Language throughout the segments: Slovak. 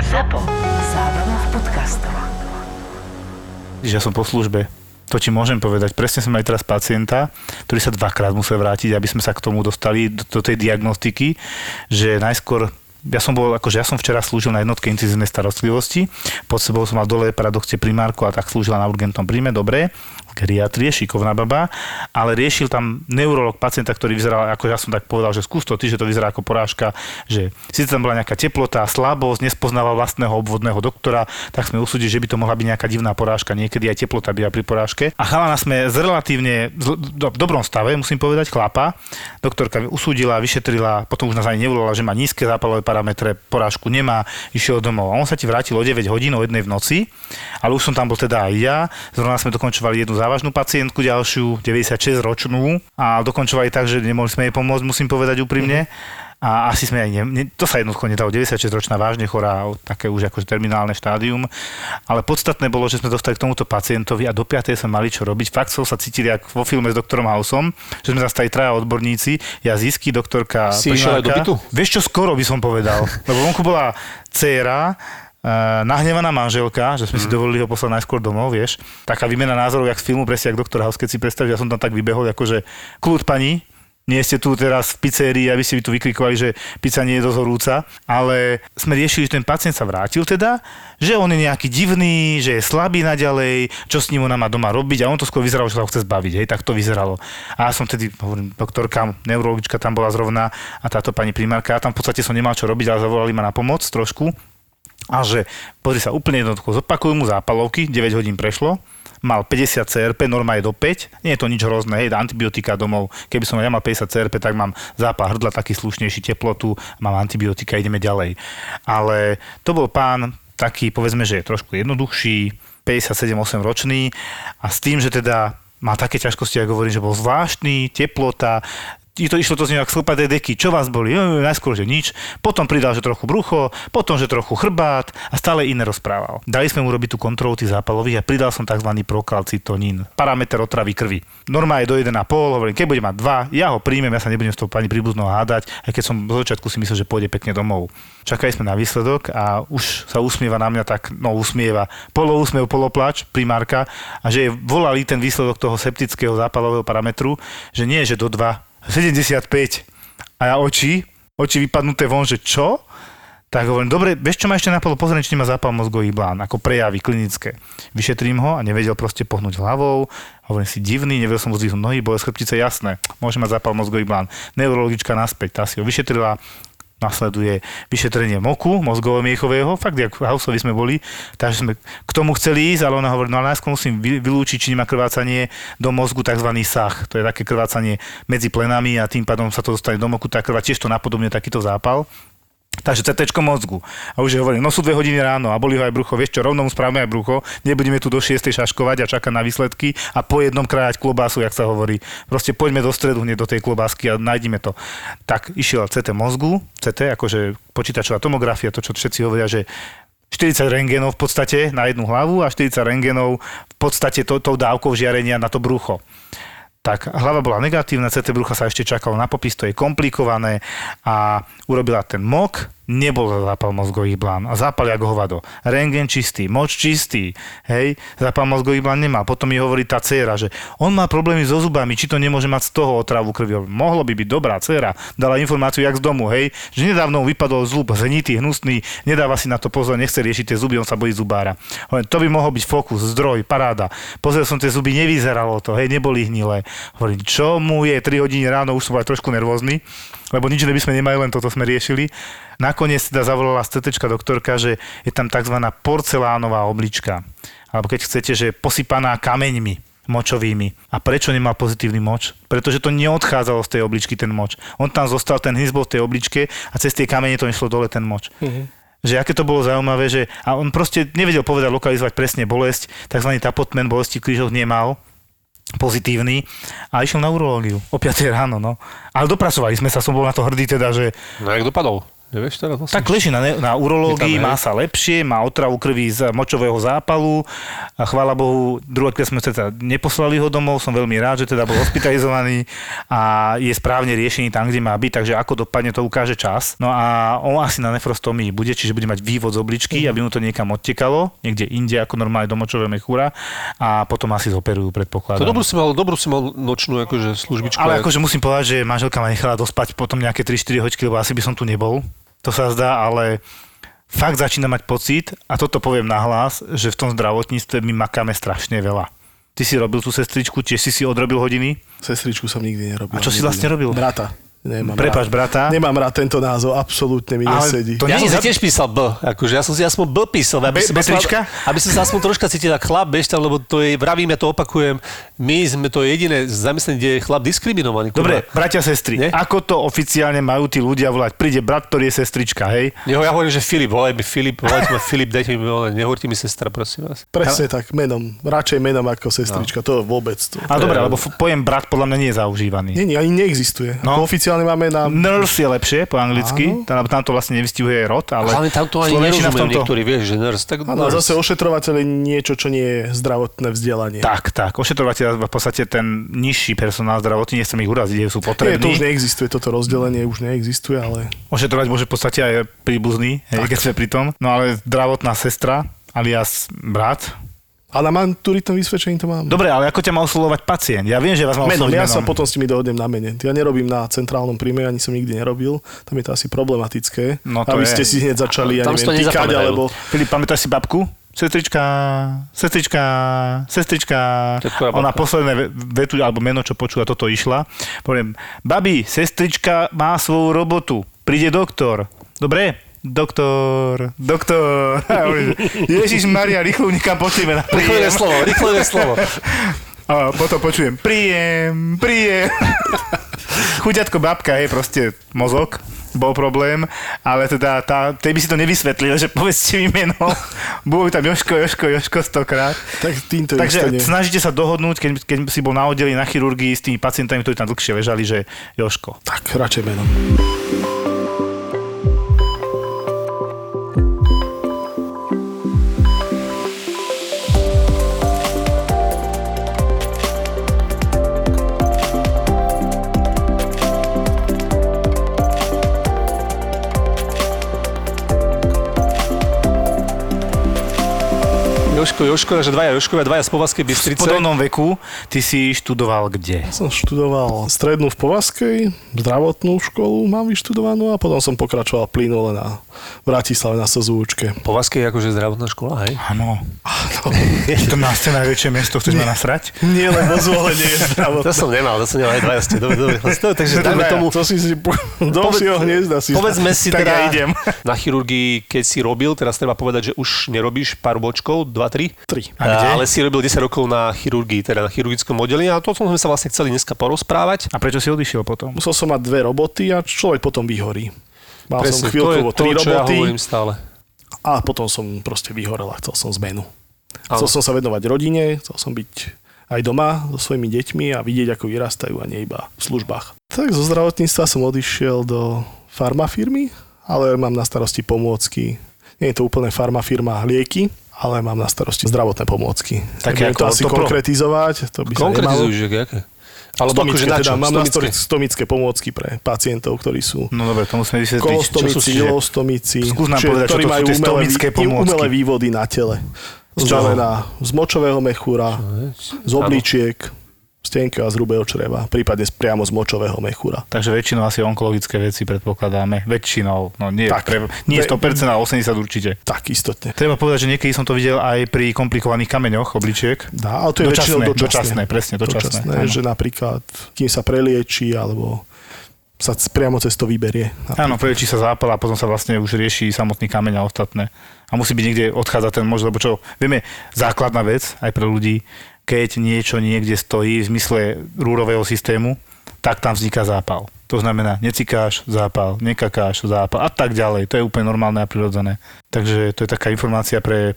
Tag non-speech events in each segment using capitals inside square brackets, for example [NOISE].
ZAPO. Zábrná v podcastov. ja som po službe. To ti môžem povedať. Presne som aj teraz pacienta, ktorý sa dvakrát musel vrátiť, aby sme sa k tomu dostali, do, do tej diagnostiky, že najskôr ja som bol, akože ja som včera slúžil na jednotke intenzívnej starostlivosti, pod sebou som mal dole paradoxne primárku a tak slúžila na urgentnom príjme, dobre, geriatrie, šikovná baba, ale riešil tam neurolog pacienta, ktorý vyzeral, ako ja som tak povedal, že skús to ty, že to vyzerá ako porážka, že síce tam bola nejaká teplota, slabosť, nespoznával vlastného obvodného doktora, tak sme usúdili, že by to mohla byť nejaká divná porážka, niekedy aj teplota býva pri porážke. A chalana sme z relatívne zl- do, dobrom stave, musím povedať, chlapa. Doktorka usúdila, vyšetrila, potom už nás ani nevolala, že má nízke zápalové parametre, porážku nemá, išiel domov. A on sa ti vrátil o 9 hodín, o jednej v noci, ale už som tam bol teda aj ja. Zrovna sme dokončovali jednu závažnú pacientku, ďalšiu 96 ročnú a dokončovali tak, že nemohli sme jej pomôcť, musím povedať úprimne. A asi sme aj, ne, ne, to sa jednoducho nedalo, 96 ročná vážne chorá, také už akože terminálne štádium. Ale podstatné bolo, že sme dostali k tomuto pacientovi a do 5. sme mali čo robiť. Fakt som sa cítili ako vo filme s doktorom Hausom, že sme zastali traja odborníci, ja zisky, doktorka Si aj do bytu? Vieš čo, skoro by som povedal. Lebo vonku bola dcéra, nahnevaná manželka, že sme si dovolili ho poslať najskôr domov, vieš. Taká výmena názorov, jak z filmu, presne jak doktor House, keď si predstavíš, ja som tam tak vybehol, akože kľud pani, nie ste tu teraz v pizzerii, aby ste by tu vykrikovali, že pizza nie je dosť horúca, ale sme riešili, že ten pacient sa vrátil teda, že on je nejaký divný, že je slabý naďalej, čo s ním ona má doma robiť a on to skôr vyzeralo, že sa ho chce zbaviť, hej, tak to vyzeralo. A ja som tedy, hovorím, doktorka, neurologička tam bola zrovna a táto pani primárka, a tam v podstate som nemal čo robiť, ale zavolali ma na pomoc trošku. A že, pozri sa, úplne jednoducho, zopakujú mu zápalovky, 9 hodín prešlo, mal 50 CRP, norma je do 5, nie je to nič hrozné, hej, antibiotika domov, keby som ja mal 50 CRP, tak mám zápal hrdla taký slušnejší, teplotu, mám antibiotika, ideme ďalej. Ale to bol pán taký, povedzme, že je trošku jednoduchší, 57-8 ročný a s tým, že teda má také ťažkosti, ako hovorím, že bol zvláštny, teplota, to išlo to z neho ako chlpaté deky. Čo vás boli? Jo, najskôr, že nič. Potom pridal, že trochu brucho, potom, že trochu chrbát a stále iné rozprával. Dali sme mu robiť tú kontrolu tých zápalových a pridal som tzv. prokalcitonín, parameter otravy krvi. Norma je do 1,5, hovorím, keď bude mať 2, ja ho príjmem, ja sa nebudem s tou pani príbuznou hádať, aj keď som zo začiatku si myslel, že pôjde pekne domov. Čakali sme na výsledok a už sa usmieva na mňa tak, no usmieva, poloúsmev, poloplač, primárka a že volali ten výsledok toho septického zápalového parametru, že nie, že do 2, 75. A ja oči, oči vypadnuté von, že čo? Tak hovorím, dobre, vieš čo ma ešte napadlo, pozrieť, či má zápal mozgový blán, ako prejavy klinické. Vyšetrím ho a nevedel proste pohnúť hlavou, hovorím si divný, nevedel som zdvihnúť nohy, bolo chrbtice jasné, môže mať zápal mozgový blán. Neurologička naspäť, tá si ho vyšetrila, nasleduje vyšetrenie moku mozgovo-miechového, fakt, jak v sme boli, takže sme k tomu chceli ísť, ale ona hovorí, no ale najskôr musím vy- vylúčiť, či nemá krvácanie do mozgu, tzv. sach, to je také krvácanie medzi plenami a tým pádom sa to dostane do moku, tá krva tiež to napodobne takýto zápal. Takže CT mozgu. A už je hovorím, no sú dve hodiny ráno a boli ho aj brucho. Vieš čo, rovno mu spravíme aj brucho. Nebudeme tu do 6. šaškovať a čakať na výsledky a po jednom krájať klobásu, jak sa hovorí. Proste poďme do stredu hneď do tej klobásky a nájdime to. Tak išiel CT mozgu, CT, akože počítačová tomografia, to čo všetci hovoria, že 40 rengenov v podstate na jednu hlavu a 40 rengenov v podstate to, dávkou žiarenia na to brucho tak hlava bola negatívna, CT brucha sa ešte čakalo na popis, to je komplikované a urobila ten mok, nebol zápal mozgových blán a zápal ako hovado. Rengen čistý, moč čistý, hej, zápal mozgových blán nemá. Potom mi hovorí tá dcéra, že on má problémy so zubami, či to nemôže mať z toho otravu krvi. Mohlo by byť dobrá dcéra, dala informáciu jak z domu, hej, že nedávno vypadol zub, zhnitý, hnusný, nedáva si na to pozor, nechce riešiť tie zuby, on sa bojí zubára. Hovorím, to by mohol byť fokus, zdroj, paráda. Pozrel som tie zuby, nevyzeralo to, hej, neboli hnilé. Hovorím, čo mu je 3 hodiny ráno, už som bol trošku nervózny, lebo nič by sme nemali, len toto sme riešili. Nakoniec teda zavolala stetečka doktorka, že je tam tzv. porcelánová oblička. Alebo keď chcete, že je posypaná kameňmi močovými. A prečo nemal pozitívny moč? Pretože to neodchádzalo z tej obličky ten moč. On tam zostal, ten hnis bol v tej obličke a cez tie kamene to nešlo dole ten moč. Že aké to bolo zaujímavé, že a on proste nevedel povedať, lokalizovať presne bolesť, tzv. tapotmen bolesti v krížoch nemal, pozitívny a išiel na urológiu o 5 ráno, no. Ale dopracovali sme sa, som bol na to hrdý teda, že No jak dopadol? Nevieš teraz vlastne? Tak leží na, na urológii, tam, má sa lepšie, má otravu krvi z močového zápalu a chvála Bohu, druhýkrát sme teda neposlali ho domov, som veľmi rád, že teda bol hospitalizovaný a je správne riešený tam, kde má byť, takže ako dopadne, to ukáže čas. No a on asi na nefrostomii bude, čiže bude mať vývod z obličky, aby mu to niekam odtekalo, niekde inde ako normálne do močového mechúra a potom asi zoperujú, To predpokladám. dobrú si mal, dobrú si mal nočnú akože službičku. Ale akože musím povedať, že manželka ma nechala dospať potom nejaké 3-4 hoďky, lebo asi by som tu nebol. To sa zdá, ale fakt začína mať pocit, a toto poviem nahlas, že v tom zdravotníctve my makáme strašne veľa. Ty si robil tú sestričku, tiež si si odrobil hodiny? Sestričku som nikdy nerobil. A čo si Nebudem. vlastne robil? Brata. Nemám Prepáč, rád. brata. Nemám rád tento názov, absolútne mi Ale nesedí. to Ja som si tiež písal B, akože ja som si aspoň B písal, aby, Be- som, Betrička? aby som sa aspoň troška cítil ako chlap, tam, lebo to je, vravím, ja to opakujem, my sme to jediné zamyslenie, kde je chlap diskriminovaný. kurva. Dobre, bratia, sestry, Nie? ako to oficiálne majú tí ľudia volať? Príde brat, ktorý je sestrička, hej? Neho, ja hovorím, že Filip, volaj mi Filip, volajte ma Filip, dajte mi volať, nehovorte mi sestra, prosím vás. Presne tak, menom. Radšej menom ako sestrička, to vôbec. To. Ale dobre, lebo pojem brat podľa mňa nie je zaužívaný. Nie, nie, ani neexistuje. No. No. Oficiálne máme na... Nurse je lepšie po anglicky, tam, tam to vlastne nevystihuje rod, ale Ale tam to ani nerozumiem niektorí, vieš, že nurse, tak Áno, nurse. zase ošetrovateľ je niečo, čo nie je zdravotné vzdelanie. Tak, tak. Ošetrovateľ v podstate ten nižší personál zdravotný, nechcem ich uraziť, sú Nie, to už potrební. neexistuje, toto rozdelenie už neexistuje, ale Ošetrovať môže v podstate aj príbuzný, hej, keď sme pri tom. No ale zdravotná sestra, alias brat. A na maturitnom vysvedčení to mám. Dobre, ale ako ťa má oslovovať pacient? Ja viem, že vás má Menom, ja menom. sa potom s nimi dohodnem na mene. Ja nerobím na centrálnom príjme, ani som nikdy nerobil. Tam je to asi problematické. No to aby je. ste si hneď začali, ja Tam si to neviem, týkať, alebo... Filip, pamätáš si babku? Sestrička, sestrička, sestrička. To je tvoja Ona posledné ve- vetu, alebo meno, čo počula, toto išla. Poviem, babi, sestrička má svoju robotu. Príde doktor. Dobre? Doktor, doktor. [LAUGHS] Ježiš Maria, rýchlo nikam pošlíme na príjem. slovo, rýchlové slovo. [LAUGHS] A potom počujem, príjem, príjem. [LAUGHS] Chuďatko babka je proste mozog, bol problém, ale teda tá, tej by si to nevysvetlil, že povedzte mi meno. Bolo tam Joško, Joško, Joško stokrát. Tak týmto Takže istene. snažite sa dohodnúť, keď, keď si bol na oddeli na chirurgii s tými pacientami, ktorí tam dlhšie ležali, že Joško. Tak, radšej menom. Joško, Joško, že dvaja Joškovia, dvaja z Povazkej V Bystrice. podobnom veku ty si študoval kde? Som študoval strednú v Povazkej, zdravotnú školu mám vyštudovanú a potom som pokračoval plynule na Bratislave na SZUčke. Povazkej je akože zdravotná škola, hej? Áno. To má ste najväčšie miesto, chceš ma nasrať? Nie, lebo zvolenie je [LAUGHS] zdravotné. To som nemal, to som nemal, aj dvaja ste, dobre, dobre. takže dajme tomu, To si si do hniezda si... povedzme si Tak teda, ja idem. na chirurgii, keď si robil, teraz treba povedať, že už nerobíš pár bočkov, 2-3, Tri. A kde? ale si robil 10 rokov na chirurgii, teda na chirurgickom oddelení a to sme sa vlastne chceli dneska porozprávať. A prečo si odišiel potom? Musel som mať dve roboty a človek potom vyhorí. Mal som to je chvíľkovo to, tri čo ja roboty hovorím stále. a potom som proste vyhorel a chcel som zmenu. Áno. Chcel som sa venovať rodine, chcel som byť aj doma so svojimi deťmi a vidieť, ako vyrastajú a nie iba v službách. Tak zo zdravotníctva som odišiel do farmafirmy, ale mám na starosti pomôcky. Nie je to úplne farmafirma lieky, ale mám na starosti zdravotné pomôcky. Také Nebudem to asi to konkretizovať, to by sa nemalo. Konkretizuj, že aké? Alebo Stomické, akože na čo? teda, mám na Stomické? starosti stomické pomôcky pre pacientov, ktorí sú No dobre, to musíme vysvetliť. Kolostomici, ilostomici, Skús nám čiže povedať, čo ktorí to sú majú umelé, stomické vý- pomôcky. umelé vývody na tele. Z znamená z močového mechúra, z obličiek, z tenkého a z hrubého čreva, prípadne priamo z močového mechúra. Takže väčšinou asi onkologické veci predpokladáme. Väčšinou, no nie, Tak. pre, nie Ve- 100%, ale 80 určite. Tak, istotne. Treba povedať, že niekedy som to videl aj pri komplikovaných kameňoch obličiek. Dá, ale to je väčšinou Dočasné, dočasné. dočasné, presne, dočasné, áno. že napríklad, kým sa prelieči, alebo sa priamo cez to vyberie. Áno, prečí sa zápal a potom sa vlastne už rieši samotný kameň a ostatné. A musí byť niekde odchádzať ten moč, lebo čo, vieme, základná vec aj pre ľudí, keď niečo niekde stojí v zmysle rúrového systému, tak tam vzniká zápal. To znamená, necikáš, zápal, nekakáš, zápal a tak ďalej. To je úplne normálne a prirodzené. Takže to je taká informácia pre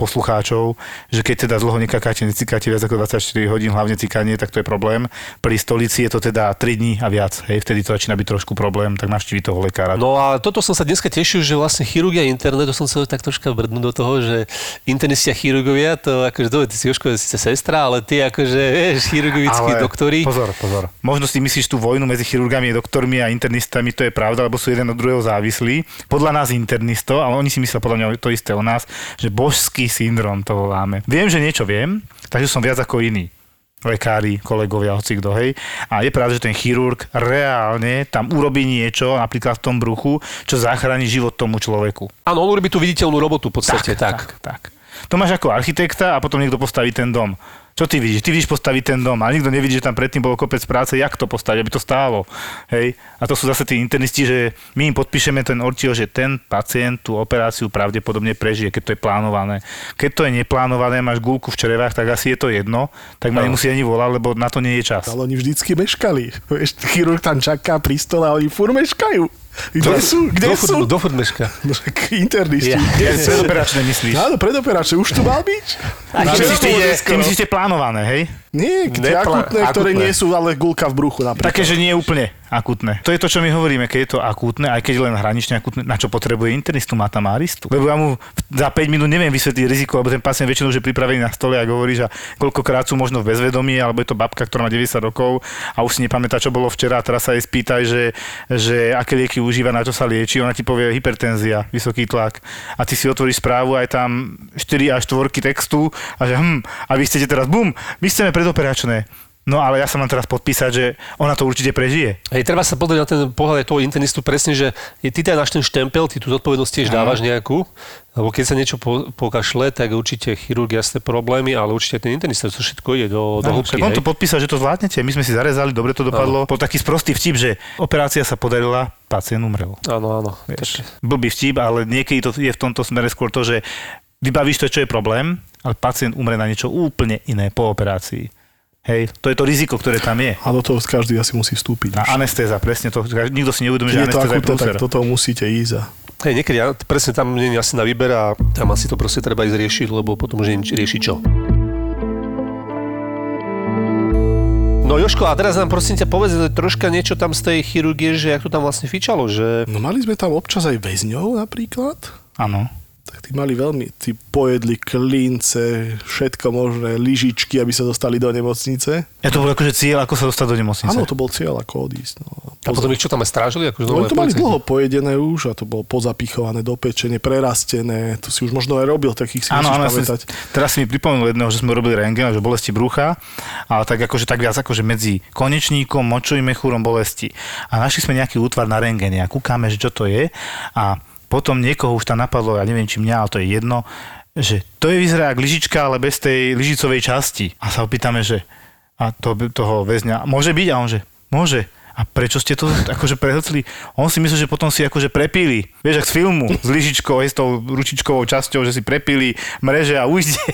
poslucháčov, že keď teda dlho nekakáte, necikáte viac ako 24 hodín, hlavne cikanie, tak to je problém. Pri stolici je to teda 3 dní a viac, hej, vtedy to začína byť trošku problém, tak navštívi toho lekára. No a toto som sa dneska tešil, že vlastne chirurgia internetu som sa tak troška vrdnúť do toho, že internisti a chirurgovia, to akože dobre, ty si Jožko, síce sestra, ale ty akože, vieš, chirurgovickí Ale doktori. Pozor, pozor. Možno si myslíš tú vojnu medzi chirurgami, doktormi a internistami, to je pravda, lebo sú jeden od druhého závislí. Podľa nás internistov, ale oni si myslia podľa mňa to isté o nás, že božský syndrom to voláme. Viem, že niečo viem, takže som viac ako iný lekári, kolegovia, hoci kto, hej. A je pravda, že ten chirurg reálne tam urobí niečo, napríklad v tom bruchu, čo zachráni život tomu človeku. Áno, on urobí tú viditeľnú robotu v podstate, tak. tak, tak. To máš ako architekta a potom niekto postaví ten dom. Čo ty vidíš? Ty vidíš postaviť ten dom, ale nikto nevidí, že tam predtým bolo kopec práce, jak to postaviť, aby to stálo. Hej? A to sú zase tí internisti, že my im podpíšeme ten ortio, že ten pacient tú operáciu pravdepodobne prežije, keď to je plánované. Keď to je neplánované, máš gulku v črevách, tak asi je to jedno, tak ma No. nemusí ani volať, lebo na to nie je čas. Ale oni vždycky meškali. Chirurg tam čaká pri stole a oni fur meškajú. Kde sú? Kde do, sú? Do furt meška. No, internisti. Ja. Kde Ja, sú? predoperačné myslíš? Áno, predoperačne. Už tu mal byť? Bolo ty neskoro. myslíš tie plánované, hej? Nie, tie Nepla- akutné, ktoré akutné. nie sú, ale gulka v bruchu napríklad. Také, že nie je úplne akutné. To je to, čo my hovoríme, keď je to akútne, aj keď len hranične akútne, na čo potrebuje internistu, má tam aristu. Lebo ja mu za 5 minút neviem vysvetliť riziko, lebo ten pacient väčšinou už je pripravený na stole a hovorí, že koľkokrát sú možno v bezvedomí, alebo je to babka, ktorá má 90 rokov a už si nepamätá, čo bolo včera a teraz sa jej spýtaj, že, že aké lieky užíva, na čo sa lieči, ona ti povie hypertenzia, vysoký tlak a ty si otvoríš správu aj tam 4 až 4 textu a že hm, a vy chcete teraz bum, my chceme predoperačné. No ale ja sa mám teraz podpísať, že ona to určite prežije. Hej, treba sa pozrieť na ten pohľad aj toho internistu presne, že ty teda náš ten štempel, ty tú zodpovednosť tiež dávaš nejakú, lebo keď sa niečo po, pokašle, tak určite chirurg jasné problémy, ale určite ten internista, to všetko ide do, do hĺbky. on to podpísal, že to zvládnete. My sme si zarezali, dobre to dopadlo. Bol taký sprostý vtip, že operácia sa podarila, pacient umrel. Áno, áno. Vieš, Tak, blbý vtip, ale niekedy to je v tomto smere skôr to, že vybavíš to, čo je problém, ale pacient umre na niečo úplne iné po operácii. Hej, to je to riziko, ktoré tam je. A do toho každý asi musí vstúpiť. A anestéza, presne to. Nikto si neuvedomí, že je to anestéza je akutné, prúser. do toho musíte ísť. A... hej, niekedy ja, presne tam nie je asi na výber a tam asi to proste treba ísť riešiť, lebo potom už nie riešiť čo. No Joško, a teraz nám prosím ťa povedz troška niečo tam z tej chirurgie, že jak to tam vlastne fičalo, že... No mali sme tam občas aj väzňov napríklad. Áno. Tak tí mali veľmi, tí pojedli klince, všetko možné, lyžičky, aby sa dostali do nemocnice. Ja to bol akože cieľ, ako sa dostať do nemocnice. Áno, to bol cieľ, ako odísť. No. A potom ich čo tam aj strážili? Akože No, oni to mali dlho pojedené už a to bolo pozapichované, dopečené, prerastené. To si už možno aj robil, takých si Áno, musíš áno, pamätať. teraz si mi pripomenul jedného, že sme robili rengen, že bolesti brucha, ale tak akože tak viac akože medzi konečníkom, močovým mechúrom bolesti. A našli sme nejaký útvar na rengene a kúkame, že čo to je a potom niekoho už tam napadlo, ja neviem či mňa, ale to je jedno, že to je vyzerá ako lyžička, ale bez tej lyžicovej časti. A sa opýtame, že a to, toho väzňa, môže byť? A on že, môže. A prečo ste to akože prehlcli? On si myslel, že potom si akože prepili. Vieš, ak z filmu, s lyžičkou, aj s tou ručičkovou časťou, že si prepili mreže a ujde. [LAUGHS]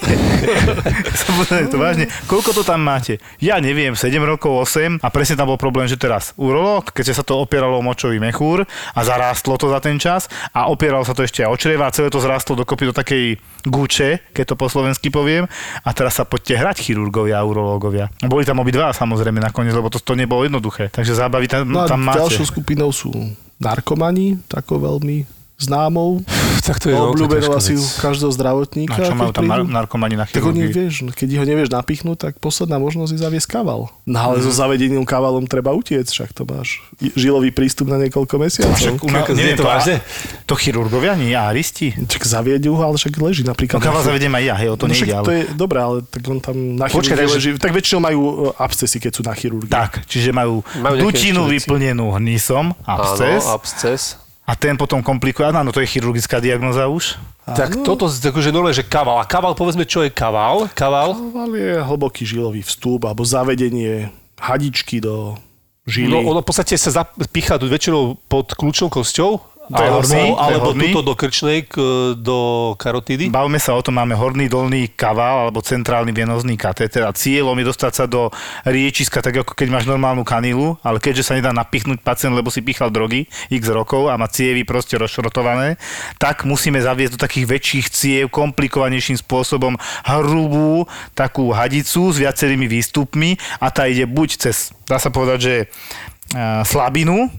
To vážne. Koľko to tam máte? Ja neviem, 7 rokov, 8 a presne tam bol problém, že teraz urológ, keďže sa to opieralo o močový mechúr a zarástlo to za ten čas a opieralo sa to ešte aj o čreva a celé to zrástlo dokopy do takej guče, keď to po slovensky poviem. A teraz sa poďte hrať chirurgovia a urológovia. Boli tam obidva samozrejme nakoniec, lebo to, to nebolo jednoduché. Takže zábavy tam, No tam máte. ďalšou skupinou sú narkomani, takou veľmi známou. Tak to je no, to Obľúbenou asi vec. u každého zdravotníka. A čo majú tam prídu. narkomani na Tak chirurgii? vieš, no, keď ho nevieš napichnúť, tak posledná možnosť je zaviesť kaval. No ale so zavedeným kavalom treba utiecť, však to máš žilový prístup na niekoľko Však mesiacov. u nás, neviem, to to, vážne? to chirurgovia, nie aristi. Čak zavieť ho, ale však leží napríklad. No káva na- zavedem aj ja, hej, o to no, však nejde, to ale... je dobré, ale tak on tam na Počkaj, chirurgii leží. Tak väčšinou majú e, abscesy, keď sú na chirurgii. Tak, čiže majú, Majú dutinu vyplnenú hnisom, absces, Áno, absces. A ten potom komplikuje, áno, to je chirurgická diagnoza už. Tak toto, akože normálne, že kaval. A kaval, povedzme, čo je kaval? Kaval? Kaval je hlboký žilový vstup alebo zavedenie hadičky do žily. No ono v podstate sa zapícha do väčšinou pod kľúčnou kosťou To je horný, alebo, alebo horný. tuto do krčnej, k, do karotídy. Bavíme sa o tom, máme horný dolný kaval alebo centrálny venozný katéter a cieľom je dostať sa do riečiska, tak ako keď máš normálnu kanilu, ale keďže sa nedá napichnúť pacient, lebo si pichal drogy x rokov a má cievy proste rozšrotované, tak musíme zaviesť do takých väčších ciev komplikovanejším spôsobom hrubú takú hadicu s viacerými výstupmi a tá ide buď cez, dá sa povedať, že eh, slabinu,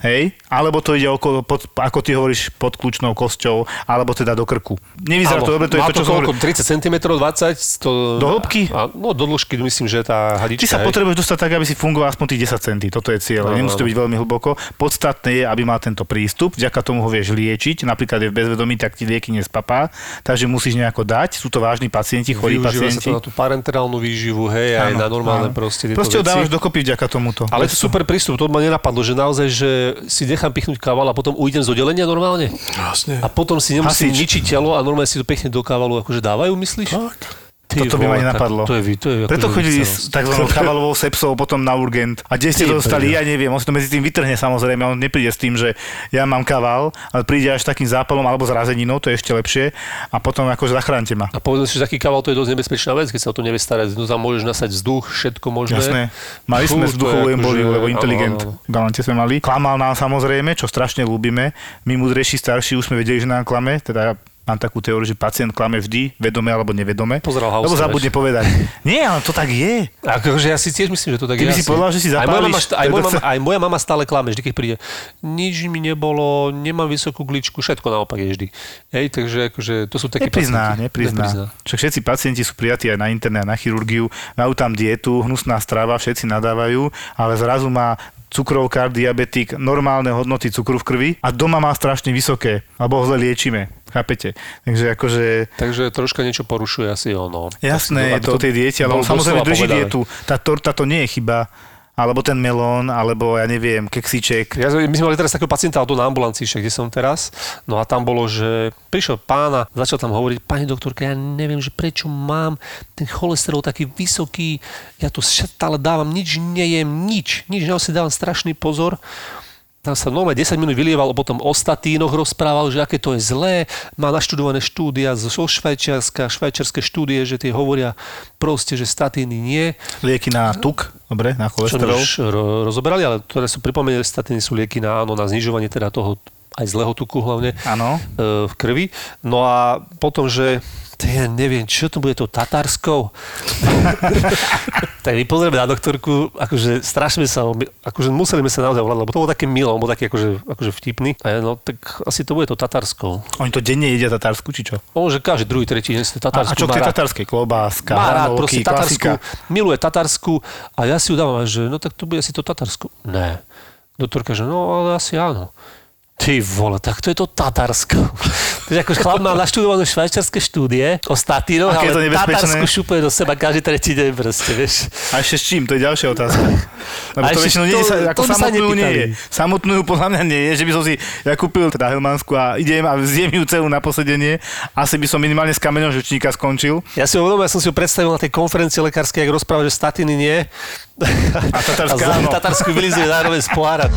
Hej, alebo to ide okolo, pod, ako ty hovoríš, pod kľúčnou kosťou, alebo teda do krku. Nevyzerá to dobre, to je to, čo som hovoril. 30 cm, 20? To, Do hĺbky? A, no, do dĺžky myslím, že tá hadička. Ty sa hej. potrebuješ dostať tak, aby si fungoval aspoň tých 10 cm. Toto je cieľ. Áno, Nemusí to áno. byť veľmi hlboko. Podstatné je, aby mal tento prístup. Vďaka tomu ho vieš liečiť. Napríklad je v bezvedomí, tak ti lieky nespapá. Takže musíš nejako dať. Sú to vážni pacienti, chorí Využíva sa pacienti. to na tú parenterálnu výživu, hej, aj Áno, na normálne áno. proste Proste ho dávaš dokopy vďaka tomuto. Ale to super prístup, to ma nenapadlo, že naozaj, že si nechám pichnúť kaval a potom ujdem z oddelenia normálne Jasne. a potom si nemusím Hasič. ničiť telo a normálne si to pekne do kavalu akože dávajú, myslíš? Tak. Ty Toto by ma nenapadlo. To je, to je Preto chodili s tzv. kavalovou [LAUGHS] sepsou potom na urgent. A kde ste to dostali, ja neviem. On si to medzi tým vytrhne samozrejme. On nepríde s tým, že ja mám kaval, ale príde až takým zápalom alebo zrazeninou, to je ešte lepšie. A potom akože zachránte ma. A povedzme si, že taký kaval to je dosť nebezpečná vec, keď sa o to nevie starať. No tam môžeš nasať vzduch, všetko možné. Jasné. Mali Fú, sme vzduchovú akože- emboliu, lebo inteligent. áno, Galante sme mali. Klamal nám samozrejme, čo strašne ľúbime. My múdrejší starší už sme vedeli, že nám klame. Teda mám takú teóriu, že pacient klame vždy, vedome alebo nevedome. Pozeral lebo House, zabudne povedať. [LAUGHS] Nie, ale to tak je. Akože ja si tiež myslím, že to tak Ty je. by si povedal, že si aj moja, zapáliš, mama, št- aj, moja mama, chce- aj moja mama stále klame, vždy keď príde. Nič mi nebolo, nemám vysokú gličku, všetko naopak je vždy. Hej, takže akože, to sú také Neprizná, pacienti. neprizná. Však všetci pacienti sú prijatí aj na internet, na chirurgiu, majú tam dietu, hnusná strava, všetci nadávajú, ale zrazu má cukrovka, diabetik, normálne hodnoty cukru v krvi a doma má strašne vysoké, alebo ho zle liečime. Chápete? Takže akože Takže troška niečo porušuje asi ono. jasné je Aby to o tej diete, ale samozrejme drží povedané. dietu. Tá torta to nie je chyba, alebo ten melón, alebo ja neviem, keksiček. Ja, my sme mali teraz takého pacienta tu na ambulancii, kde som teraz. No a tam bolo, že prišiel pán a začal tam hovoriť, pani doktorka, ja neviem, že prečo mám ten cholesterol taký vysoký, ja tu stále dávam, nič nejem, nič, nič, naozaj dávam strašný pozor. Tam sa normálne 10 minút vylieval, potom o statínoch rozprával, že aké to je zlé, má naštudované štúdia zo Švajčiarska, švajčiarske štúdie, že tie hovoria proste, že statíny nie. Lieky na tuk, dobre, na Čo cholesterol. už ro- rozoberali, ale ktoré sú pripomenuté, statíny sú lieky na, áno, na znižovanie teda toho aj zlého tuku hlavne Áno. e, v krvi. No a potom, že ja neviem, čo to bude to tatarskou. [LAUGHS] tak my pozrieme na doktorku, akože strašne sa, akože museli sme sa naozaj volať, lebo to bol také milé, on bol taký akože, akože vtipný. A no tak asi to bude to tatarskou. Oni to denne jedia tatarsku, či čo? On, že každý druhý, tretí deň si to A, a tatarsku čo k tej tatarskej? Klobáska, Má rád proste tatarsku, miluje tatarsku a ja si ju dávam, a že no tak to bude asi to tatarsku. Ne. Doktorka, že no ale asi áno. Ty vole, tak to je to Tatarsko. Takže ako chlap má naštudované švajčiarske štúdie o statínoch, to ale nebezpečné? Tatarsku šupuje do seba každý tretí deň proste, vieš. A ešte s čím? To je ďalšia otázka. [LAUGHS] Lebo to väčšinou to- nie je, ako to samotnú nie je. Samotnú podľa mňa nie je, že by som si, ja kúpil teda helmansku a idem a zjem ju celú na posedenie. Asi by som minimálne z kameňom žučníka skončil. Ja si uvedomil, ja som si ho predstavil na tej konferencii lekárskej, jak rozprával, že statiny nie. A tatarská [LAUGHS] a áno. Tatarsku vylizuje zároveň z pohára.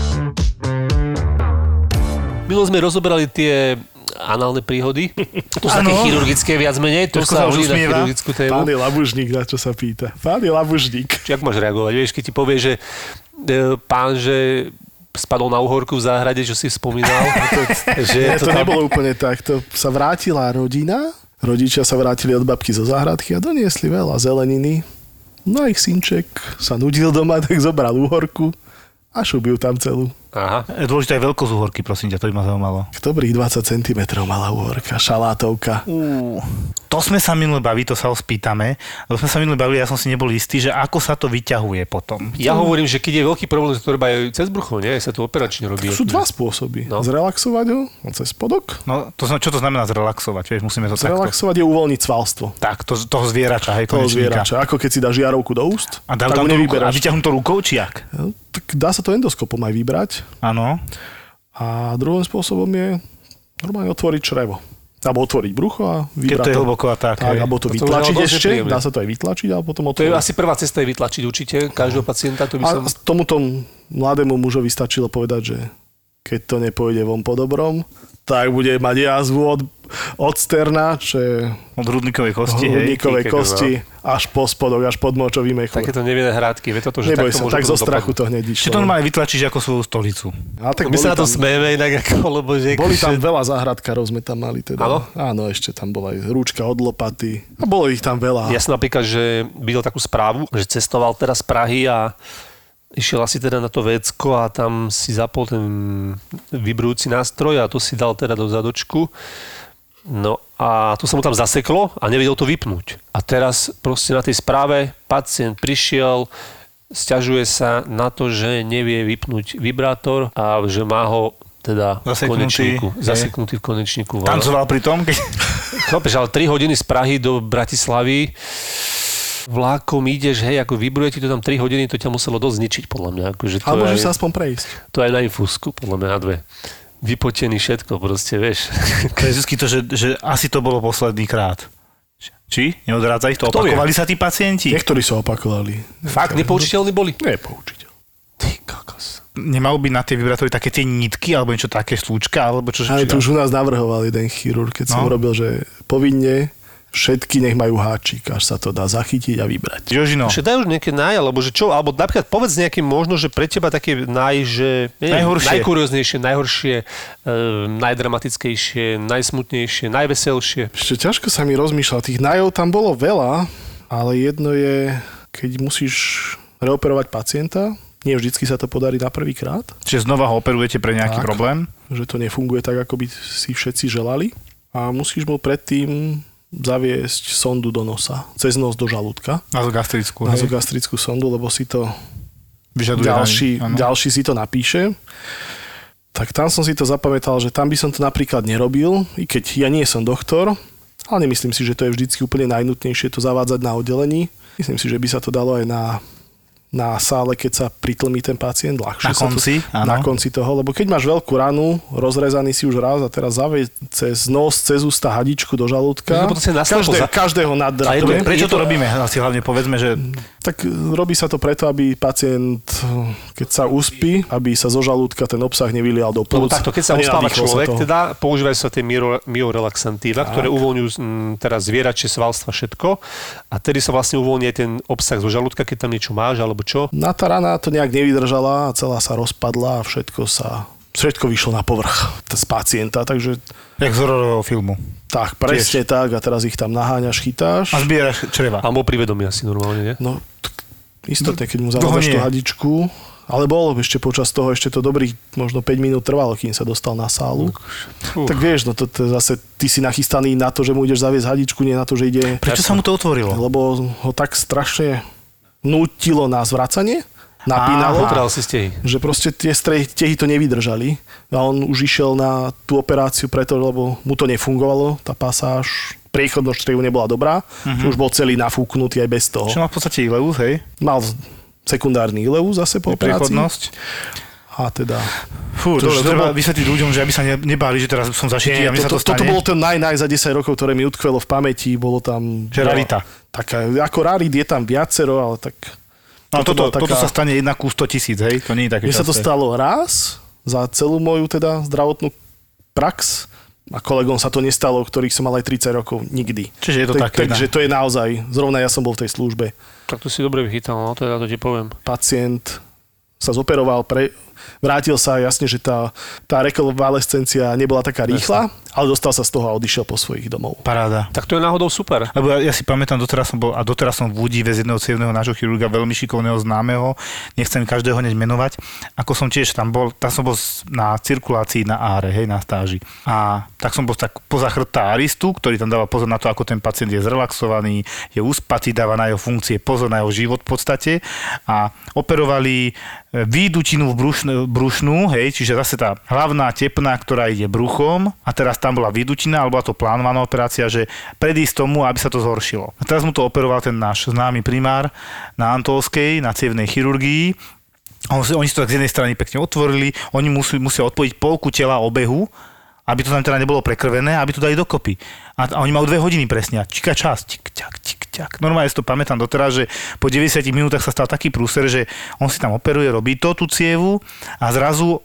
Milo sme rozoberali tie análne príhody. To sú také Áno. chirurgické viac menej. To sa už na chirurgickú tému. Pán je labužník, na čo sa pýta. Pán je labužník. Či jak máš reagovať? Vieš, keď ti povie, že e, pán, že spadol na uhorku v záhrade, čo si spomínal. [LAUGHS] že Nie, to tam- nebolo úplne tak. To sa vrátila rodina, rodičia sa vrátili od babky zo záhradky a doniesli veľa zeleniny. No a ich synček sa nudil doma, [LAUGHS] tak zobral úhorku a šubil tam celú. Aha. Je Dôležitá je veľkosť uhorky, prosím ťa, to by ma zaujímalo. Dobrých 20 cm mala úhorka, šalátovka. To sme sa minule bavili, to sa ho spýtame. To sme sa minule bavili, ja som si nebol istý, že ako sa to vyťahuje potom. Ja hovorím, že keď je veľký problém, to treba aj cez brucho, nie? Sa to operačne robí. Sú dva spôsoby. No. Zrelaxovať ho cez spodok. No, to, čo to znamená zrelaxovať? Vieš, musíme to takto. Zrelaxovať je uvoľniť svalstvo. Tak, to, toho zvierača, hej, Toho zvierača. Ako keď si dáš žiarovku do úst, A dá tak tam to a vyťahnu to rukou, či jak? No, tak dá sa to endoskopom aj vybrať. Áno. A druhým spôsobom je normálne otvoriť črevo. Alebo otvoriť brucho a Keď vybrať to je hlboko a tak. Tak, alebo to To vytlačiť dosť ešte, nepríjemné. dá sa to aj vytlačiť, ale potom To je otvoriť. asi prvá cesta je vytlačiť určite každého pacienta, to by A som... tomuto mladému mužovi stačilo povedať, že keď to nepôjde von po dobrom, tak bude mať jazvu od, od sterna, čo je Od hrudníkovej kosti, hrudníkovej kosti, až po spodok, až pod močový mechúr. Takéto nevinné hrádky, vie toto, že Neboj sa, tak zo strachu dopadnúť. to hneď Či išlo. to normálne vytlačíš ako svoju stolicu. A tak My sa na to tam- smejeme inak, ako, lebo že... [LAUGHS] Boli tam veľa záhradkárov, sme tam mali teda. Áno? Áno, ešte tam bola aj rúčka od lopaty. A bolo ich tam veľa. Ja som napríklad, že videl takú správu, že cestoval teraz z Prahy a išiel asi teda na to vecko a tam si zapol ten vibrujúci nástroj a to si dal teda do zadočku. No a to sa mu tam zaseklo a nevedel to vypnúť. A teraz proste na tej správe pacient prišiel, stiažuje sa na to, že nevie vypnúť vibrátor a že má ho teda v Zaseknutý, konečníku, je. zaseknutý v konečníku. Tancoval pri tom, keď... Chápeš, ale 3 hodiny z Prahy do Bratislavy vlákom ideš, hej, ako vybruje ti to tam 3 hodiny, to ťa muselo dosť zničiť, podľa mňa. Akože to, Ale môžeš je, sa aspoň prejsť. to je aj na infúzku, podľa mňa na dve. Vypotený všetko, proste, vieš. To je vždy to, že, že asi to bolo posledný krát. Či? Neodrádza ich to? Kto vie? Opakovali sa tí pacienti? Niektorí sa opakovali. Fakt, nepoučiteľní boli? Nepoučiteľ. Ty kokos. Nemajú byť na tie vibrátory také tie nitky, alebo niečo také, slúčka, alebo čo? Ale či- to už u nás navrhoval jeden chirurg, keď som No. robil, že povinne všetky nech majú háčik, až sa to dá zachytiť a vybrať. Jožino, Že daj už nejaké náj, alebo že čo, alebo napríklad povedz nejaké možno, že pre teba také náj, že neviem, Najhoršie. najkurióznejšie, najhoršie, e, najdramatickejšie, najsmutnejšie, najveselšie. Ešte ťažko sa mi rozmýšľa. Tých nájov tam bolo veľa, ale jedno je, keď musíš reoperovať pacienta, nie vždycky sa to podarí na prvý krát, čiže znova ho operujete pre nejaký Tak. problém? že to nefunguje tak, ako by si všetci želali. A musíš mu predtým zaviesť sondu do nosa, cez nos do žalúdka, Nazogastrickú, hej? nazogastrickú sondu, lebo si to Vyžaduje ďalší, ani- ďalší si to napíše. Tak tam som si to zapamätal, že tam by som to napríklad nerobil, i keď ja nie som doktor, ale nemyslím si, že to je vždycky úplne najnutnejšie to zavádzať na oddelení. Myslím si, že by sa to dalo aj na, na sále, keď sa pritlmí ten pacient ľahšie. Na sa konci, to, áno. Na konci toho, lebo keď máš veľkú ranu, rozrezaný si už raz a teraz zavie cez nos, cez ústa hadičku do žalúdka. No, Každé, za- každého nadrapuje. Prečo to to- robíme? Asi hlavne povedzme, že Tak robí sa to preto, aby pacient, keď sa uspí, aby sa zo žalúdka ten obsah nevylial do plúc. takto, keď sa uspáva sa človek, toho. teda používajú sa tie miorelaxantíva, ktoré uvoľňujú mm, teraz zvieračie, svalstva, všetko. A tedy sa vlastne uvoľní ten obsah zo žalúdka, keď tam niečo máš, alebo čo. Na tá rana to nejak nevydržala a celá sa rozpadla a všetko sa všetko vyšlo na povrch t- z pacienta, takže jak z hororového filmu. tak, presne tak a teraz ich tam naháňaš, chytáš. A zbieraš čreva. A bol privedomý asi normálne, nie? No, tak istotne, keď mu zavádzaš tú hadičku, ale bolo ešte počas toho, ešte to dobrých možno 5 minút trvalo, kým sa dostal na sálu. Fú. Tak vieš, no to, to zase ty si nachystaný na to, že mu ideš zaviesť hadičku, nie na to, že ide Prečo sa mu to otvorilo? lebo ho tak strašne nutilo na zvracanie, napínalo, si stehy. že proste tie stre- tehy to nevydržali a on už išiel na tú operáciu preto, lebo mu to nefungovalo, tá pasáž, priechodnosť črievu nebola dobrá, že už bol celý nafúknutý aj bez toho. Čo má v podstate ileus, hej? Mal sekundárny ileus zase po operácii. A teda... Fú, To to, dobre, treba bolo- vysvetliť ľuďom, že aby sa ne, nebáli, že teraz som zašitý a mi sa to, to, stane. toto bolo ten naj, naj za 10 rokov, ktoré mi utkvelo v pamäti, bolo tam... Že rarita. Taká, ako rarit je tam viacero, ale tak... No, toto, bola toto sa stane jedna ku 100 tisíc, hej? To nie je také Mne sa to stalo raz za celú moju teda zdravotnú prax a kolegom sa to nestalo, ktorých som mal aj 30 rokov, nikdy. Čiže je to tak, také, Takže to je naozaj, zrovna ja som bol v tej službe. Tak to si dobre vychytal, no teda to ti poviem. Pacient sa zoperoval, pre, vrátil sa, jasne, že tá, tá rekonvalescencia nebola taká rýchla, ale dostal sa z toho a odišiel po svojich domov. Paráda. Tak to je náhodou super. Lebo ja, ja si pamätám, doteraz som bol, a doteraz som v údive z jedného cievného nášho chirurga, veľmi šikovného známeho, nechcem každého hneď menovať, ako som tiež tam bol, tam som bol na cirkulácii na áre, hej, na stáži. A tak som bol tak poza chrbta aristu, ktorý tam dáva pozor na to, ako ten pacient je zrelaxovaný, je uspatý, dáva na jeho funkcie pozor na jeho život v podstate. A operovali e, výdučinu v brušn- brušnú, hej, čiže zase tá hlavná tepna, ktorá ide bruchom a teraz tam bola výdučina, alebo to plánovaná operácia, že predísť tomu, aby sa to zhoršilo. A teraz mu to operoval ten náš známy primár na Antolskej, na cievnej chirurgii. Oni si to tak z jednej strany pekne otvorili, oni musí, musia odpojiť polku tela obehu, aby to tam teda nebolo prekrvené, aby to dali dokopy. A, a oni majú dve hodiny presne. A čika čas, tik, ťak, tik, ťak. Normálne si to pamätám doteraz, že po 90 minútach sa stal taký prúser, že on si tam operuje, robí to, tú cievu a zrazu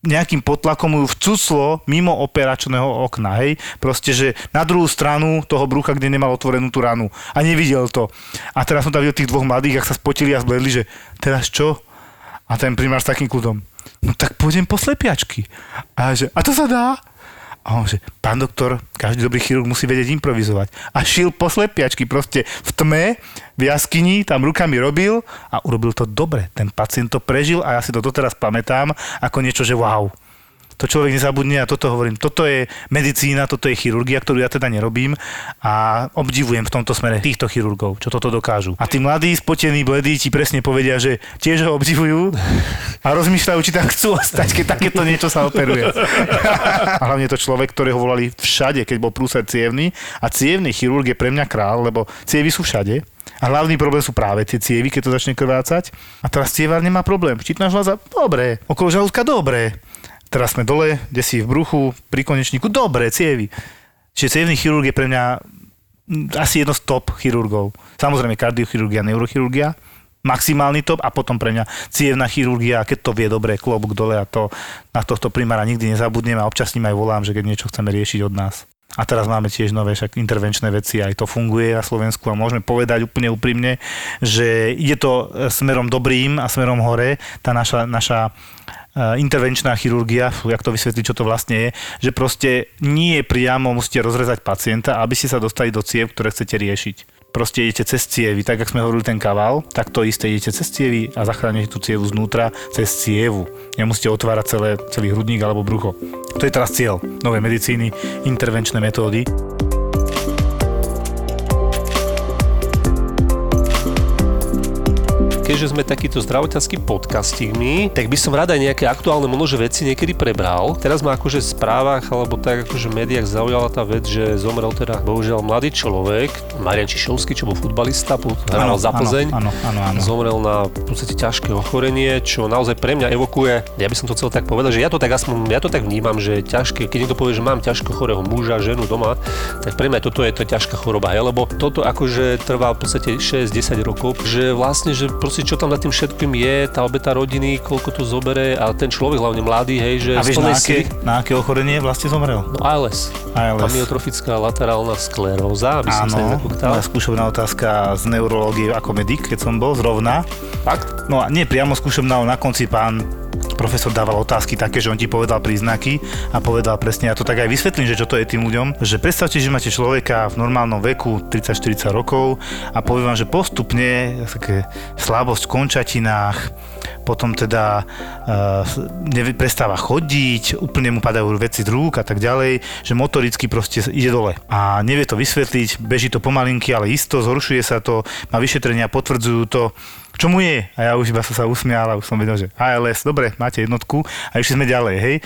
nejakým potlakom ju vcuclo mimo operačného okna, hej. Proste, že na druhú stranu toho brucha, kde nemal otvorenú tú ranu a nevidel to. A teraz som tam videl tých dvoch mladých, ak sa spotili a zbledli, že teraz čo? A ten primár s takým kľudom, no tak pôjdem po slepiačky. A že, a to sa dá? A on že, pán doktor, každý dobrý chirurg musí vedieť improvizovať. A šil po slepiačky proste v tme, v jaskyni, tam rukami robil a urobil to dobre. Ten pacient to prežil a ja si to doteraz pamätám ako niečo, že wow. To človek nezabudne a toto hovorím. Toto je medicína, toto je chirurgia, ktorú ja teda nerobím a obdivujem v tomto smere týchto chirurgov, čo toto dokážu. A tí mladí, spotení, bledí ti presne povedia, že tiež ho obdivujú a rozmýšľajú, či tam chcú ostať, keď takéto niečo sa operuje. A hlavne to človek, ktorého volali všade, keď bol prúser cievny. A cievný chirurg je pre mňa král, lebo cievy sú všade. A hlavný problém sú práve tie cievy, keď to začne krvácať. A teraz cievár nemá problém. Štítna žľaza, dobre. Okolo žalúdka, dobre. Teraz sme dole, kde si v bruchu, pri konečníku, dobre, cievy. Čiže cievný chirurg je pre mňa asi jedno z top chirurgov. Samozrejme kardiochirurgia, neurochirurgia, maximálny top a potom pre mňa cievna chirurgia, keď to vie dobre, klobúk dole a to na tohto primára nikdy nezabudnem a občas s ním aj volám, že keď niečo chceme riešiť od nás. A teraz máme tiež nové však intervenčné veci, aj to funguje na Slovensku a môžeme povedať úplne úprimne, že ide to e, smerom dobrým a smerom hore, tá naša, naša intervenčná chirurgia, jak to vysvetliť, čo to vlastne je, že proste nie priamo musíte rozrezať pacienta, aby ste sa dostali do ciev, ktoré chcete riešiť proste idete cez cievy, tak ako sme hovorili ten kaval, tak to isté idete cez cievy a zachránite tú cievu znútra cez cievu. Nemusíte otvárať celé, celý hrudník alebo brucho. To je teraz cieľ novej medicíny, intervenčné metódy. Keďže sme takýto zdravotnícky podcastík my, tak by som rada aj nejaké aktuálne možno veci niekedy prebral. Teraz ma akože v správach alebo tak akože v médiách zaujala tá vec, že zomrel teda bohužiaľ mladý človek, Marian Čišovský, čo bol futbalista, hral za Plzeň. Áno, áno, áno. Zomrel na v podstate ťažké ochorenie, čo naozaj pre mňa evokuje, ja by som to chcel tak povedať, že ja to tak aspoň, ja to tak vnímam, že je ťažké, keď niekto povie, že mám ťažko chorého muža, ženu doma, tak pre mňa toto je to ťažká choroba, hej, lebo toto akože trvá v podstate 6-10 rokov, že vlastne, že proste čo tam nad tým všetkým je, tá obeta rodiny, koľko to zobere a ten človek, hlavne mladý, hej, že A vieš, na aké, na aké ochorenie vlastne zomrel? No ALS. ALS. Amyotrofická laterálna skleróza, aby som sa Áno, nezakúktal. skúšobná otázka z neurológie ako medic, keď som bol zrovna. Fakt? No a nie priamo skúšobná, ale na konci pán profesor dával otázky také, že on ti povedal príznaky a povedal presne, ja to tak aj vysvetlím, že čo to je tým ľuďom, že predstavte, že máte človeka v normálnom veku 30-40 rokov a poviem vám, že postupne také slabosť v končatinách, potom teda nevie, prestáva chodiť, úplne mu padajú veci z rúk a tak ďalej, že motoricky proste ide dole. A nevie to vysvetliť, beží to pomalinky, ale isto, zhoršuje sa to, má vyšetrenia, potvrdzujú to, čo mu je? A ja už iba som sa usmial a už som vedel, že ALS, dobre, máte jednotku a išli sme ďalej, hej.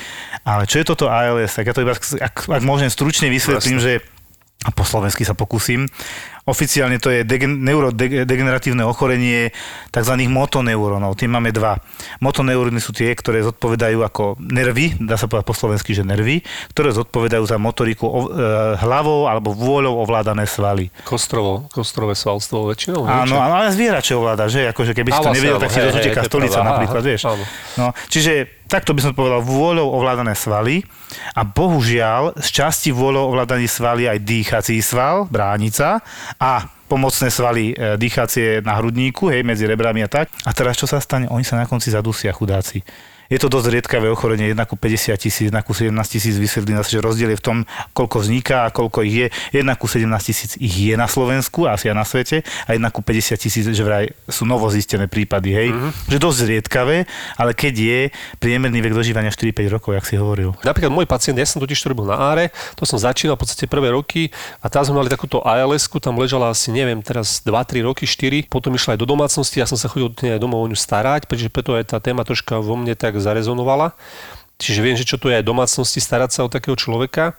Ale čo je toto ALS? Tak ja to iba, ak, ak môžem stručne vysvetlím, že a po slovensky sa pokúsim. Oficiálne to je degen, neurodegeneratívne ochorenie tzv. motoneurónov. Tým máme dva. Motoneuróny sú tie, ktoré zodpovedajú ako nervy, dá sa povedať po slovensky, že nervy, ktoré zodpovedajú za motoriku o, e, hlavou alebo vôľou ovládané svaly. Kostrovo, kostrové svalstvo väčšinou. Áno, áno, ale zviera, čo ovláda, že? Akože keby si to nevedel, tak si rozuteká stolica napríklad, vieš. No, čiže takto by som povedal, vôľou ovládané svaly a bohužiaľ z časti vôľou ovládaní svaly aj dýchací sval, bránica a pomocné svaly e, dýchacie na hrudníku, hej, medzi rebrami a tak. A teraz čo sa stane? Oni sa na konci zadusia, chudáci. Je to dosť riedkavé ochorenie, 1 ku 50 tisíc, 1 ku 17 tisíc vysvetlí nás, že rozdiel je v tom, koľko vzniká a koľko ich je. 1 ku 17 tisíc ich je na Slovensku, asi aj na svete, a 1 ku 50 tisíc, že vraj sú novozistené prípady, hej. Mm-hmm. Že dosť riedkavé, ale keď je priemerný vek dožívania 4-5 rokov, jak si hovoril. Napríklad môj pacient, ja som totiž to robil na áre, to som začínal v podstate prvé roky a tam sme mali takúto als tam ležala asi, neviem, teraz 2-3 roky, 4, potom išla aj do domácnosti, ja som sa chodil domov o ňu starať, pretože preto aj tá téma troška vo mne tak zarezonovala. Čiže viem, že čo to je aj domácnosti, starať sa o takého človeka.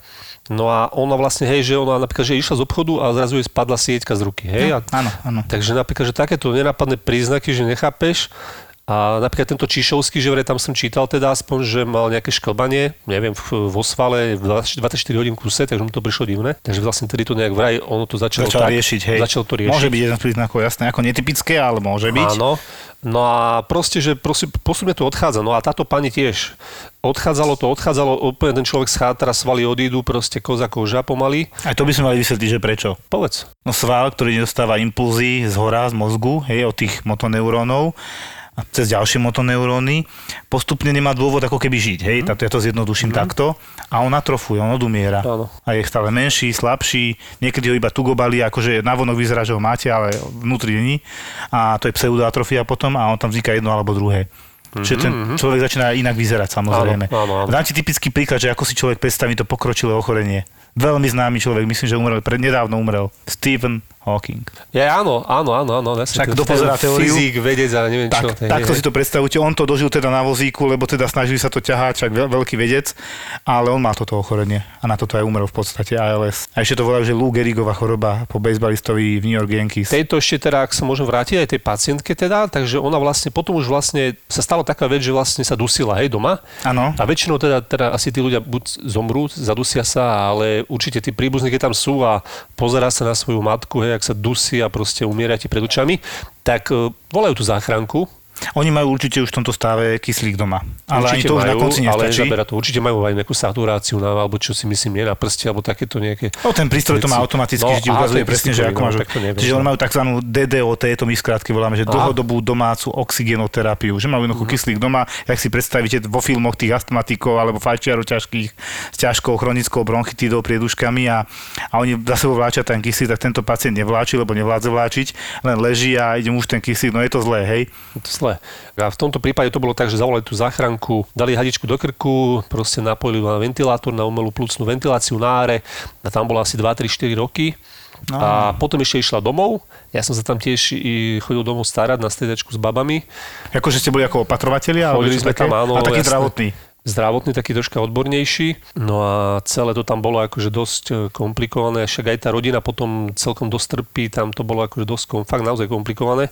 No a ona vlastne, hej, že ona napríklad, že išla z obchodu a zrazu jej spadla sieťka z ruky, hej. a, Áno, áno. takže napríklad, že takéto nenápadné príznaky, že nechápeš, A napríklad tento Čišovský, že vraj tam som čítal teda aspoň, že mal nejaké šklbanie, neviem, vo svale v 20 24 hodín kuse, takže mu to prišlo divné. Takže vlastne tedy to nejak vraj, ono to začalo, Začal tak, riešiť, hej. Začal to riešiť. Môže byť jeden z príznakov, jasné, ako netypické, ale môže byť. Áno. No a proste, že prosím, postupne to odchádza. No a táto pani tiež. Odchádzalo to, odchádzalo, úplne ten človek schátra, svaly odídu, proste koza koža pomaly. Aj to by sme mali vysvetliť, že prečo. Povedz. No sval, ktorý nedostáva impulzy z hora, z mozgu, hej, od tých motoneurónov, a cez ďalšie motoneuróny, postupne nemá dôvod ako keby žiť, hej, mm. ja to zjednoduším mm. takto, a on atrofuje, on odumiera. Áno. A je stále menší, slabší, niekedy ho iba tugobali, akože navonok vyzerá, že ho máte, ale vnútri není. A to je pseudoatrofia potom a on tam vzniká jedno alebo druhé. Čiže ten človek začína inak vyzerať, samozrejme. Mhm, Áno, áno, áno. Dám ti typický príklad, že ako si človek predstaví to pokročilé ochorenie. Veľmi známy človek, myslím, že umrel, pred, nedávno umrel. Stephen Hawking. Ja, áno, áno, áno, áno. Však kto pozerá teóriu? Fyzik, vedec a neviem čo. Tak, takto si to predstavujte. On to dožil teda na vozíku, lebo teda snažili sa to ťahať, čak veľ, veľký vedec, ale on má toto ochorenie a na toto aj umrel v podstate ALS. A ešte to volajú, že Lou Gehrigová choroba po bejsbalistovi v New York Yankees. Tejto ešte teda, ak sa môžem vrátiť aj tej pacientke teda, takže ona vlastne, potom už vlastne sa stala taká vec, že vlastne sa dusila, hej, doma. Áno. A väčšinou teda, teda asi tí ľudia buď zomrú, zadusia sa, ale určite tí príbuzní, keď tam sú a pozerá sa na svoju matku, hej, ak sa dusí a proste umiera ti pred očami, tak e, volajú tú záchranku, Oni majú určite už v tomto stave kyslík doma. Ale ani Určite to už na majú, konci ale nestačí. nezabera to. Určite majú aj nejakú saturáciu, na, alebo čo si myslím, nie na prste, alebo takéto nejaké... No, ten prístroj to má automaticky, No, že ti ukazuje presne, že ako no, máš... Čiže no. oni majú tzv. DDOT, to my skrátke voláme, že dlhodobú domácu oxigenoterapiu, že majú jednoducho kyslík doma, jak si predstavíte vo filmoch tých astmatikov alebo fajčiarov ťažkých s ťažkou chronickou bronchitidou, prieduškami a, a oni za sebou vláčia ten kyslík, tak tento pacient nevláči, lebo nevládze vláčiť, len leží a ide mu už ten kyslík, no je to zlé, hej. Je To zlé. A v tomto prípade to bolo tak, že zavolali tú záchranku, dali hadičku do krku, proste napojili na ventilátor, na umelú plúcnú ventiláciu na áre a tam bola asi 2, 3, 4 roky. No. A potom ešte išla domov. Ja som sa tam tiež i chodil domov starať na striedačku s babami. Akože ste boli ako opatrovatelia? Chodili sme také? tam, áno. A taký jasné. zdravotný. Zdravotný, taký troška odbornejší. No a celé to tam bolo akože dosť e, komplikované. Však aj tá rodina potom celkom dosť trpí. Tam to bolo akože dosť, fakt naozaj komplikované.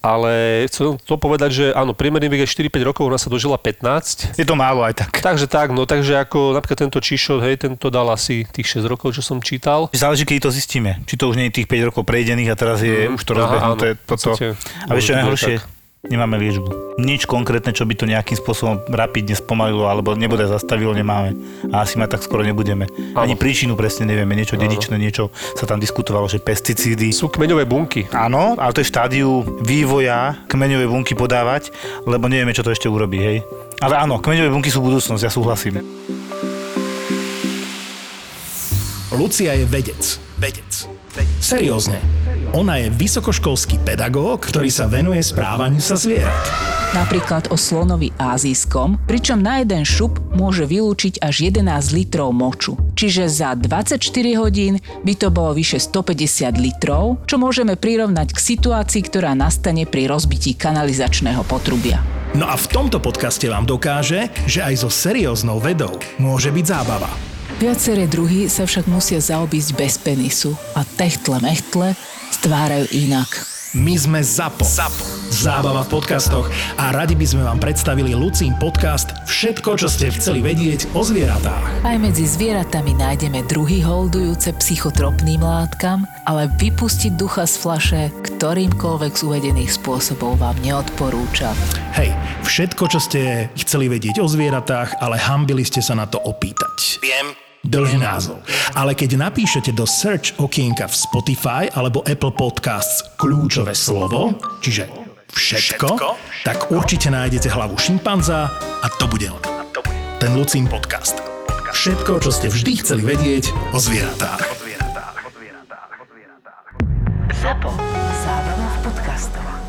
Ale chcem to povedať, že áno, priemerný vek je 4-5 rokov, ona sa dožila 15. Je to málo aj tak. Takže tak, no takže ako napríklad tento Čišo, hej, tento dal asi tých 6 rokov, čo som čítal. Záleží, keď to zistíme. Či to už nie je tých 5 rokov prejdených a teraz je Mhm. už to Aha, rozbehnuté. áno, toto. podstate A vieš čo najhoršie? tak. Nemáme liečbu. Nič konkrétne, čo by to nejakým spôsobom rapidne spomalilo alebo nebude zastavilo, nemáme. A asi ma tak skoro nebudeme. Áno. Ani príčinu presne nevieme. Niečo dedičné, niečo sa tam diskutovalo, že pesticídy. Sú kmeňové bunky. Áno, ale to je štádiu vývoja kmeňové bunky podávať, lebo nevieme, čo to ešte urobí, hej. Ale áno, kmeňové bunky sú budúcnosť, ja súhlasím. Lucia je vedec. Vedec. Seriózne. Ona je vysokoškolský pedagóg, ktorý sa venuje správaniu sa zvierat. Napríklad o slonovi ázijskom, pričom na jeden šup môže vylúčiť až 11 litrov moču. Čiže za 24 hodín by to bolo vyše 150 litrov, čo môžeme prirovnať k situácii, ktorá nastane pri rozbití kanalizačného potrubia. No a v tomto podcaste vám dokáže, že aj so serióznou vedou môže byť zábava. Viaceré druhy sa však musia zaobísť bez penisu a techtle mechtle stvárajú inak. My sme ZAPO. ZAPO. Zábava v podcastoch a radi by sme vám predstavili Lucín podcast Všetko, čo ste chceli vedieť o zvieratách. Aj medzi zvieratami nájdeme druhy holdujúce psychotropným látkam, ale vypustiť ducha z flaše ktorýmkoľvek z uvedených spôsobov vám neodporúčam. Hej, všetko, čo ste chceli vedieť o zvieratách, ale hambili ste sa na to opýtať. Viem. Dlhý názov. Ale keď napíšete do search okienka v Spotify alebo Apple Podcasts kľúčové slovo, čiže všetko, tak určite nájdete hlavu šimpanza a to bude on. Ten Lucín podcast. Všetko, čo ste vždy chceli vedieť o zvieratách. ZAPO. Zábrná v podcastovách.